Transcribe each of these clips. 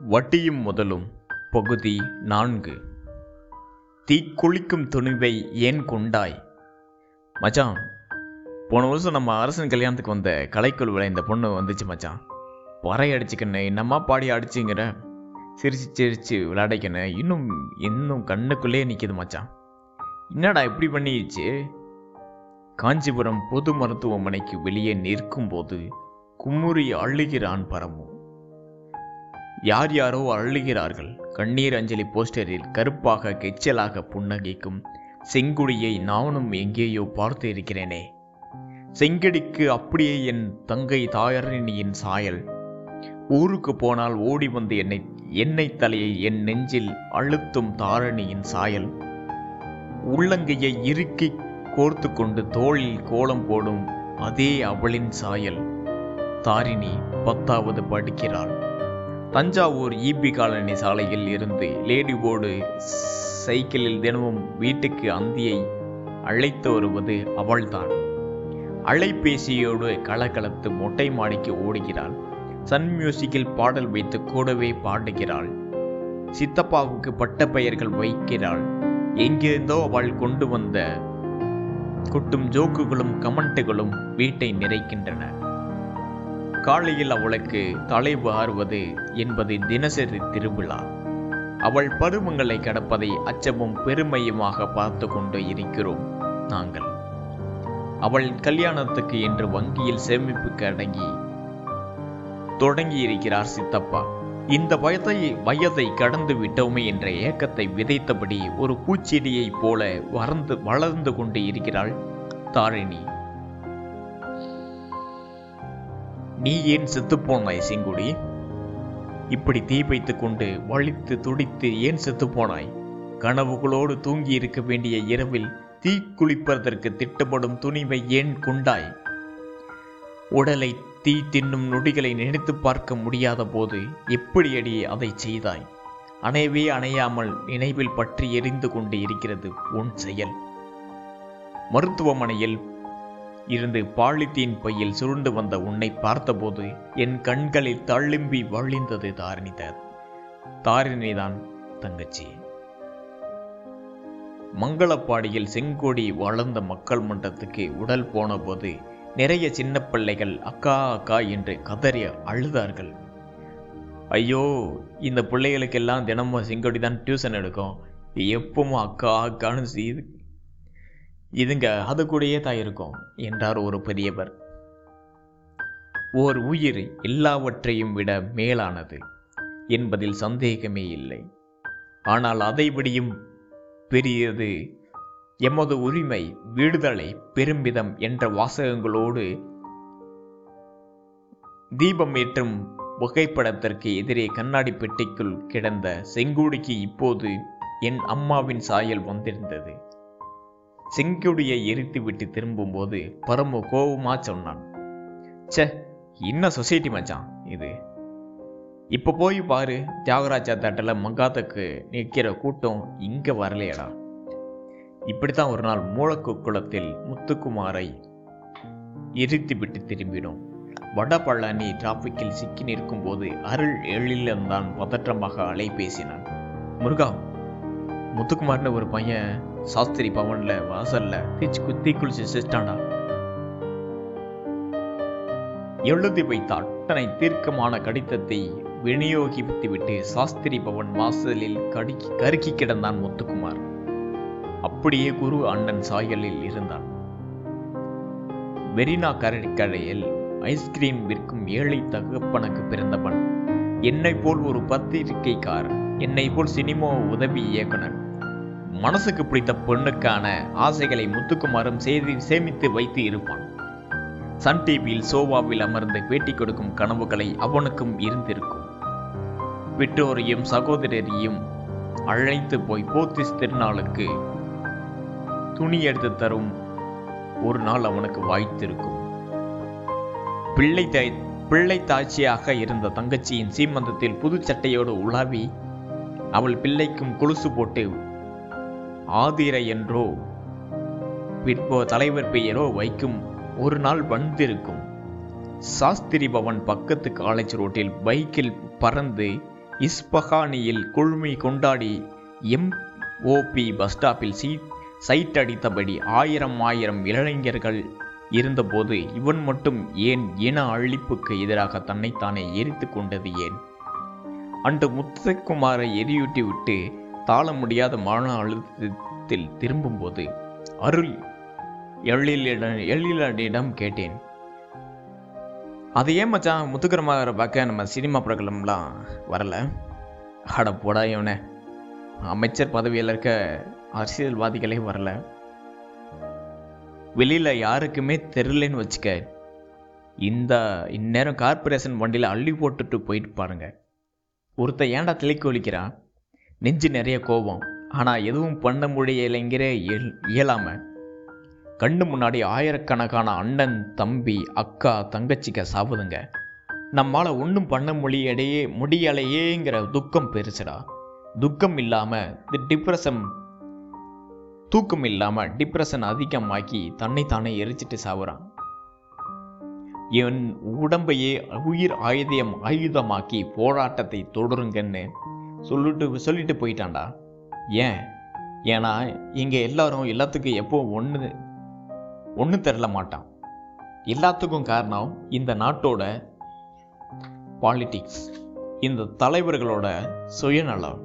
வட்டியும் முதலும் பகுதி நான்கு. தீக்குளிக்கும் துணிவை ஏன் கொண்டாய்? மச்சான் போன வருஷம் நம்ம அரசன் கல்யாணத்துக்கு வந்த கலைக்குழுவில் இந்த பொண்ணு வந்துச்சு மச்சான். பறை அடிச்சுக்கண்ணே என்னம்மா பாடி அடிச்சுங்கிற? சிரிச்சு சிரிச்சு விளையாடிக்கண்ணே இன்னும் இன்னும் கண்ணுக்குள்ளேயே நிற்கிது மச்சான். என்னடா இப்படி பண்ணிடுச்சு காஞ்சிபுரம் பொது மருத்துவமனைக்கு வெளியே நிற்கும்போது குமுறி அழுகிறான் பரமும் யார் யாரோ அழுகிறார்கள் கண்ணீர் அஞ்சலி போஸ்டரில் கருப்பாக கெச்சலாக புன்னகைக்கும் செங்குடியை நானும் எங்கேயோ பார்த்து இருக்கிறேனே. செங்கடிக்கு அப்படியே என் தங்கை தாயரணியின் சாயல். ஊருக்கு போனால் ஓடி வந்து என்னை எண்ணெய் தலையை என் நெஞ்சில் அழுத்தும் தாரணியின் சாயல். உள்ளங்கையை இறுக்கி கோர்த்து கொண்டு தோளில் கோலம் போடும் அதே அவளின் சாயல். தாரிணி பத்தாவது படிக்கிறாள். தஞ்சாவூர் ஈபி காலனி சாலையில் இருந்து லேடி போர்டு சைக்கிளில் தினமும் வீட்டுக்கு அந்தியை அழைத்து வருவது அவள்தான். அலைபேசியோடு கலகலத்து மொட்டை மாடிக்கு ஓடுகிறாள். சன் மியூசிக்கில் பாடல் வைத்து கூடவே பாடுகிறாள். சித்தப்பாவுக்கு பட்ட பெயர்கள் வைக்கிறாள். எங்கிருந்தோ அவள் கொண்டு வந்த கொட்டும் ஜோக்குகளும் கமெண்ட்டுகளும் வீட்டை நிறைக்கின்றன. காலையில் அவளுக்கு தலை வாருவது என்பது தினசரி திருவிழா. அவள் பருவங்களை கடப்பதை அச்சமும் பெருமையுமாக பார்த்து கொண்டு இருக்கிறோம் நாங்கள். அவள் கல்யாணத்துக்கு என்று வங்கியில் சேமிப்புக்கு அடங்கி தொடங்கி இருக்கிறார் சித்தப்பா. இந்த வயதை வயதை கடந்து விட்டோமே என்ற ஏக்கத்தை விதைத்தபடி ஒரு பூச்செடியைப் போல வளர்ந்து வளர்ந்து கொண்டு இருக்கிறாள் தாரிணி. நீ ஏன் செத்துப்போனாய் செங்குடி? இப்படி தீ வைத்துக் கொண்டு வலித்து துடித்து ஏன் செத்துப்போனாய்? கனவுகளோடு தூங்கி இருக்க வேண்டிய இரவில் தீ குளிப்பதற்கு திட்டப்படும் துணிவை ஏன் கொண்டாய்? உடலை தீ தின்னும் நொடிகளை நினைத்து பார்க்க முடியாத போது எப்படியடி அதை செய்தாய்? அணைவே அணையாமல் நினைவில் பற்றி எரிந்து கொண்டு இருக்கிறது உன் செயல். மருத்துவமனையில் இருந்து பாலித்தீன் பையில் சுருண்டு வந்த உன்னை பார்த்தபோது என் கண்களில் தள்ளும்பி வழிந்தது தாரிணிதான் தாரிணிதான் தங்கச்சி. மங்களப்பாடியில் செங்கோடி வளர்ந்த மக்கள் மன்றத்துக்கு உடல் போன போது நிறைய சின்ன பிள்ளைகள் அக்கா அக்கா என்று கதறி அழுதார்கள். ஐயோ இந்த பிள்ளைகளுக்கெல்லாம் தினமும் செங்கோடி தான் டியூஷன் எடுக்கும். எப்பவும் அக்கா அக்கான்னு இதுங்க அது கூடயே தான் இருக்கும் என்றார் ஒரு பெரியவர். ஓர் உயிர் எல்லாவற்றையும் விட மேலானது என்பதில் சந்தேகமே இல்லை. ஆனால் அதைவிடியும் பெரியது எமது உரிமை விடுதலை பெருமிதம் என்ற வாசகங்களோடு தீபம் ஏற்றும் புகைப்படத்திற்கு எதிரே கண்ணாடி பெட்டிக்குள் கிடந்த செங்கோடிக்கு இப்போது என் அம்மாவின் சாயல் வந்திருந்தது. செங்குடியை எரித்துவிட்டு திரும்பும்போது பரமு கோபமாக சொன்னான். சே என்ன சொசைட்டி மச்சான் இது? இப்போ போய் பாரு தியாகராஜா தட்டில் மங்காத்துக்கு நிற்கிற கூட்டம் இங்கே வரலையடா. இப்படித்தான் ஒரு நாள் மூலக்கு குளத்தில் முத்துக்குமாரை எரித்துவிட்டு திரும்பினோம். வடபழனி டிராஃபிக்கில் சிக்கி நிற்கும் போது அருள் எழிலந்தான் பதற்றமாக அலை பேசினான் முருகா முத்துக்குமார்னு ஒரு பையன் சாஸ்திரி பவன்ல வாசல்ல தீச்சு குத்தி குளிச்சு சிஸ்டாண்டா எழுதி வைத்த அட்டனை தீர்க்கமான கடிதத்தை விநியோகித்துவிட்டு சாஸ்திரி பவன் வாசலில் கடுக்கி கருக்கி கிடந்தான் முத்துக்குமார். அப்படியே குரு அண்ணன் சாயலில் இருந்தான். மெரினா கடற்கரையில் ஐஸ்கிரீம் விற்கும் ஏழை தகப்பனுக்கு பிறந்தவன். என்னை போல் ஒரு பத்திரிகைக்காரன் என்னை போல் சினிமா உதவி இயக்குனர். மனசுக்கு பிடித்த பெண்ணுக்கான ஆசைகளை முத்துக்குமாரும் செய்தி சேமித்து வைத்து இருப்பான். சன் டிவியில் சோபாவில் அமர்ந்து பேட்டி கொடுக்கும் கனவுகளை அவனுக்கும் இருந்திருக்கும். பெற்றோரையும் சகோதரரையும் அழைத்து போய் போத்திஸ் திருநாளுக்கு துணி எடுத்து தரும் ஒரு நாள் அவனுக்கு வாய்த்திருக்கும். பிள்ளை தாய் பிள்ளை தாட்சியாக இருந்த தங்கச்சியின் சீமந்தத்தில் புது சட்டையோடு உலாவி அவள் பிள்ளைக்கும் கொலுசு போட்டு ஆதிரை என்றோ பிற்போ தலைவர் பெயரோ வைக்கும் ஒரு நாள் வந்திருக்கும். சாஸ்திரி பவன் பக்கத்து காலேஜ் ரோட்டில் பைக்கில் பறந்து இஸ்பஹானியில் குழுமி கொண்டாடி எம்ஓபி பஸ் ஸ்டாப்பில் சீட் சைட் அடித்தபடி ஆயிரம் ஆயிரம் இளைஞர்கள் இருந்தபோது இவன் மட்டும் ஏன் இன அழிப்புக்கு எதிராக தன்னைத்தானே எரித்து கொண்டது ஏன்? அன்று முத்துக்குமாரை எரியூட்டி விட்டு தாழ முடியாத மன அழுத்தத்தில் திரும்பும்போது அருள் எழிலிடம் எழிலடியிடம் கேட்டேன். அது ஏன் மச்சான்? முத்துக்கரமாக பார்க்க நம்ம சினிமா பிரகலம்லாம் வரல. அட போடா இவனே. அமைச்சர் பதவியில் இருக்க அரசியல்வாதிகளே வரல. வெளியில் யாருக்குமே தெரிலன்னு வச்சுக்க. இந்த இந்நேரம் கார்பரேஷன் வண்டியில் அள்ளி போட்டுட்டு போயிட்டு பாருங்க. ஒருத்தன் ஏன்டா திளைக்கு ஒழிக்கிறான்? நெஞ்சு நிறைய கோபம். ஆனால் எதுவும் பண்ண முடியலைங்கிற இயல் இயலாமல் கண்ணு முன்னாடி ஆயிரக்கணக்கான அண்ணன் தம்பி அக்கா தங்கச்சிக்க சாவுதுங்க. நம்மால் ஒன்றும் பண்ண முடியடையே முடியலையேங்கிற துக்கம் பெருசுடா. துக்கம் இல்லாமல் தி டிப்ரெஷன் தூக்கம் இல்லாமல் டிப்ரெஷன் அதிகமாக்கி தன்னைத்தானே எரிச்சிட்டு சாவுறான். என் உடம்பையே உயிர் ஆயுதம் ஆயுதமாக்கி போராட்டத்தை தொடருங்கன்னு சொல்லிட்டு சொல்லிட்டு போயிட்டான்டா. ஏன்? ஏன்னா இங்கே எல்லாரும் எல்லாத்துக்கும் எப்போ ஒன்று ஒன்று தெரில மாட்டான். எல்லாத்துக்கும் காரணம் இந்த நாட்டோட பாலிட்டிக்ஸ் இந்த தலைவர்களோட சுயநலம்.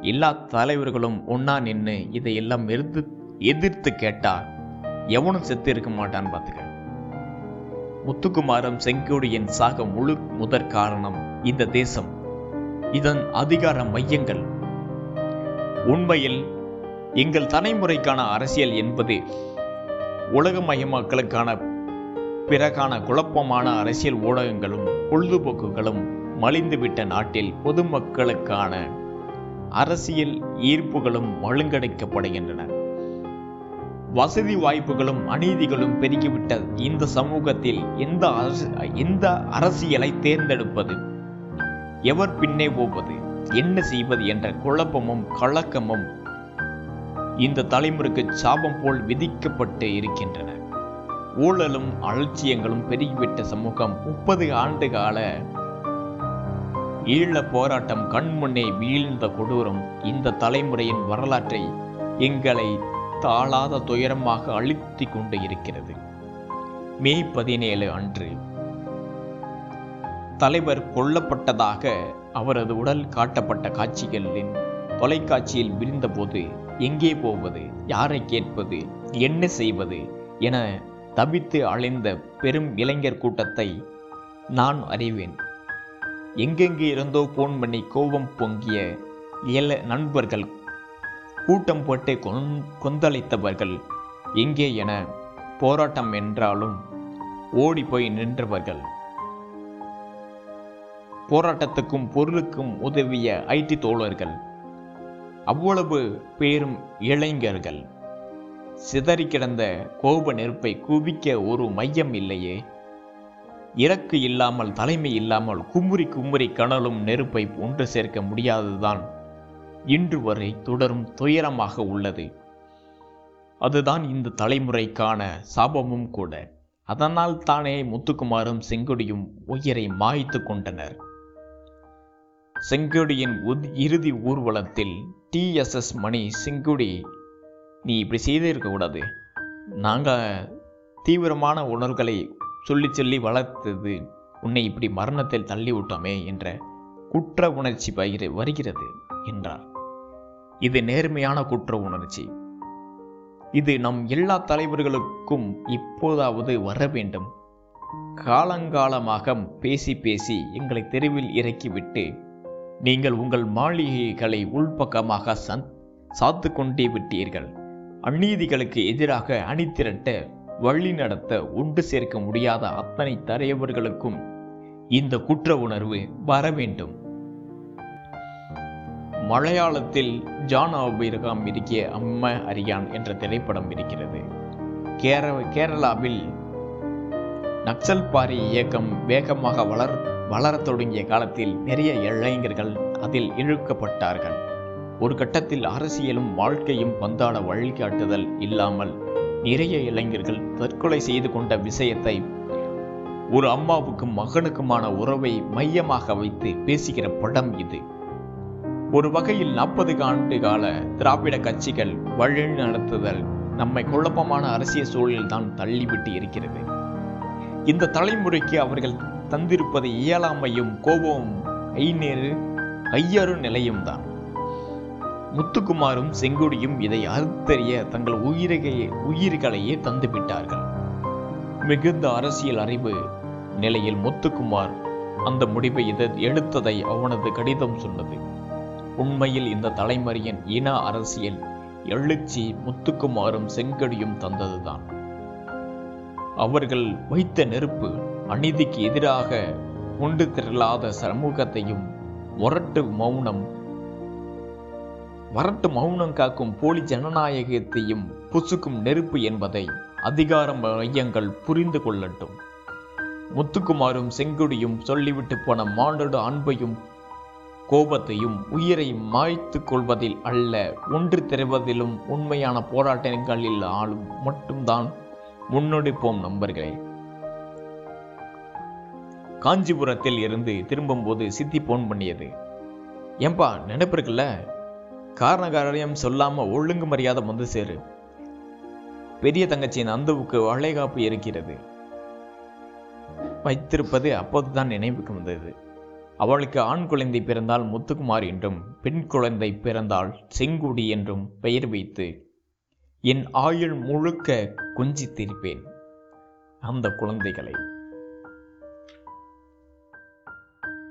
எல்லா தலைவர்களும் ஒன்றா நின்று இதை எல்லாம் எதிர்த்து எதிர்த்து கேட்டால் எவனும் செத்து இருக்க மாட்டான்னு பார்த்துக்க முத்துக்குமாரம் செங்கோடியின் சாக முழு முதற் காரணம் இந்த தேசம். இதன் அதிகார மையங்கள். உண்மையில் எங்கள் தலைமுறைக்கான அரசியல் என்பது உலகமயமாக்கலுக்கான பிறகான குழப்பமான அரசியல் ஊடகங்களும் பொழுதுபோக்குகளும் மலிந்துவிட்ட நாட்டில் பொதுமக்களுக்கான அரசியல் ஈர்ப்புகளும் மழுங்கடைக்கப்படுகின்றன வசதி வாய்ப்புகளும் அநீதிகளும் பெருகிவிட்ட இந்த சமூகத்தில் எந்த அரசு எந்த அரசியலை தேர்ந்தெடுப்பது? எவர் பின்னே போவது? என்ன செய்வது என்ற குழப்பமும் கலக்கமும் இந்த தலைமுறைக்கு சாபம் போல் விதிக்கப்பட்டு இருக்கின்றன. ஊழலும் அலட்சியங்களும் பெருகிவிட்ட சமூகம் முப்பது ஆண்டு கால ஈழ போராட்டம் கண்முன்னே வீழ்ந்த கொடூரம் இந்த தலைமுறையின் வரலாற்றை எங்களை தாளாத துயரமாக அழுத்தி கொண்டு இருக்கிறது. மே பதினேழு அன்று தலைவர் கொல்லப்பட்டதாக அவரது உடல் காட்டப்பட்ட காட்சிகளின் தொலைக்காட்சியில் விரிந்தபோது எங்கே போவது யாரை கேட்பது என்ன செய்வது என தவித்து அலைந்த பெரும் இளைஞர் கூட்டத்தை நான் அறிவேன். எங்கெங்கே இருந்தோ போன் பண்ணி கோபம் பொங்கிய இயல நண்பர்கள் கூட்டம் போட்டு கொன் கொந்தளித்தவர்கள் எங்கே என போராட்டம் என்றாலும் ஓடி போய் நின்றவர்கள். போராட்டத்துக்கும் பொருளுக்கும் உதவிய ஐடி தோழர்கள். அவ்வளவு பேரும் இளைஞர்கள். சிதறி கிடந்த கோப நெருப்பை குவிக்க ஒரு மையம் இல்லையே. இறக்கு இல்லாமல் தலைமை இல்லாமல் குமுறி குமுறி கணலும் நெருப்பை ஒன்று சேர்க்க முடியாததுதான் இன்று வரை தொடரும் துயரமாக உள்ளது. அதுதான் இந்த தலைமுறைக்கான சாபமும் கூட. அதனால் தானே முத்துக்குமாரும் செங்கொடியும் உயிரை மாய்த்து கொண்டனர். செங்கொடியின் இறுதி ஊர்வலத்தில் டிஎஸ்எஸ் மணி செங்கோடி நீ இப்படி செய்திருக்க கூடாது. நாங்கள் தீவிரமான உணர்வுகளை சொல்லி சொல்லி வளர்த்தது உன்னை இப்படி மரணத்தில் தள்ளிவிட்டோமே என்ற குற்ற உணர்ச்சி பகிர வருகிறது என்றார். இது நேர்மையான குற்ற உணர்ச்சி. இது நம் எல்லா தலைவர்களுக்கும் இப்போதாவது வர வேண்டும். காலங்காலமாக பேசி பேசி எங்களை தெருவில் இறக்கிவிட்டு நீங்கள் உங்கள் மாளிகைகளை உள்பக்கமாக சந் சாத்து கொண்டே விட்டீர்கள். அநீதிகளுக்கு எதிராக அணிதிரட்ட வழி நடத்த ஒன்று சேர்க்க முடியாத அத்தனை தலைவர்களுக்கும் இந்த குற்ற உணர்வு வர வேண்டும். மலையாளத்தில் ஜான் ஆபிரகாம் இருக்கிய அம்ம அரியான் என்ற திரைப்படம் இருக்கிறது. கேர கேரளாவில் நக்சல் பாரி இயக்கம் வேகமாக வளர் வளரத் தொடங்கிய காலத்தில் நிறைய இளைஞர்கள் அதில் இழுக்கப்பட்டார்கள். ஒரு கட்டத்தில் அரசியலும் வாழ்க்கையும் பந்தாட வழிகாட்டுதல் இல்லாமல் நிறைய இளைஞர்கள் தற்கொலை செய்து கொண்ட விஷயத்தை ஒரு அம்மாவுக்கும் மகனுக்குமான உறவை மையமாக வைத்து பேசுகிற படம் இது. ஒரு வகையில் நாற்பது ஆண்டு கால திராவிட கட்சிகள் வழிநடத்துதல் நம்மை குழப்பமான அரசியல் சூழலில் தான் தள்ளிவிட்டு இருக்கிறது. இந்த தலைமுறைக்கு அவர்கள் தந்திருப்பது இயலாமையும் கோபமும் ஐநேறு ஐயரு நிலையும் தான். முத்துக்குமாரும் செங்கோடியும் இதை அறுத்தறிய தங்கள் உயிரை உயிர்களையே தந்துவிட்டார்கள் மிகுந்த அரசியல் அறிவு நிலையில் முத்துக்குமார் அந்த முடிவை இதை எடுத்ததை அவனது கடிதம் சொன்னது. உண்மையில் இந்த தலைமறையின் இன அரசியல் எழுச்சி முத்துக்குமாரும் செங்கடியும் தந்ததுதான். அவர்கள் வைத்த நெருப்பு அநீதிக்கு எதிராக உண்டு திரளாத சமூகத்தையும் முரட்டு மௌனம் வரட்டு மௌனம் காக்கும் போலி ஜனநாயகத்தையும் புசுக்கும் நெருப்பு என்பதை அதிகார மையங்கள் புரிந்து கொள்ளட்டும். முத்துக்குமாரும் செங்குடியும் சொல்லிவிட்டு போன மாண்டோடு அன்பையும் கோபத்தையும் உயிரை மாய்த்து கொள்வதில் அல்ல ஒன்று திரைவதிலும் உண்மையான போராட்டங்களில் ஆளும் மட்டும்தான் முன்னெடுப்போம் நண்பர்களே. காஞ்சிபுரத்தில் இருந்து திரும்பும்போது சித்தி போன் பண்ணியது. ஏன்பா நினைப்பு இருக்குல்ல? காரண சொல்லாமல் ஒழுங்கு மரியாதை வந்து சேரு. பெரிய தங்கச்சியின் அந்துவுக்கு வளைகாப்பு இருக்கிறது. வைத்திருப்பது அப்போதுதான் நினைவுக்கு வந்தது. அவளுக்கு ஆண் குழந்தை பிறந்தால் முத்துக்குமார் என்றும் பெண் குழந்தை பிறந்தால் செங்குடி என்றும் பெயர் வைத்து என் ஆயுள் முழுக்க கொஞ்சித்திருப்பேன். அந்த குழந்தைகளை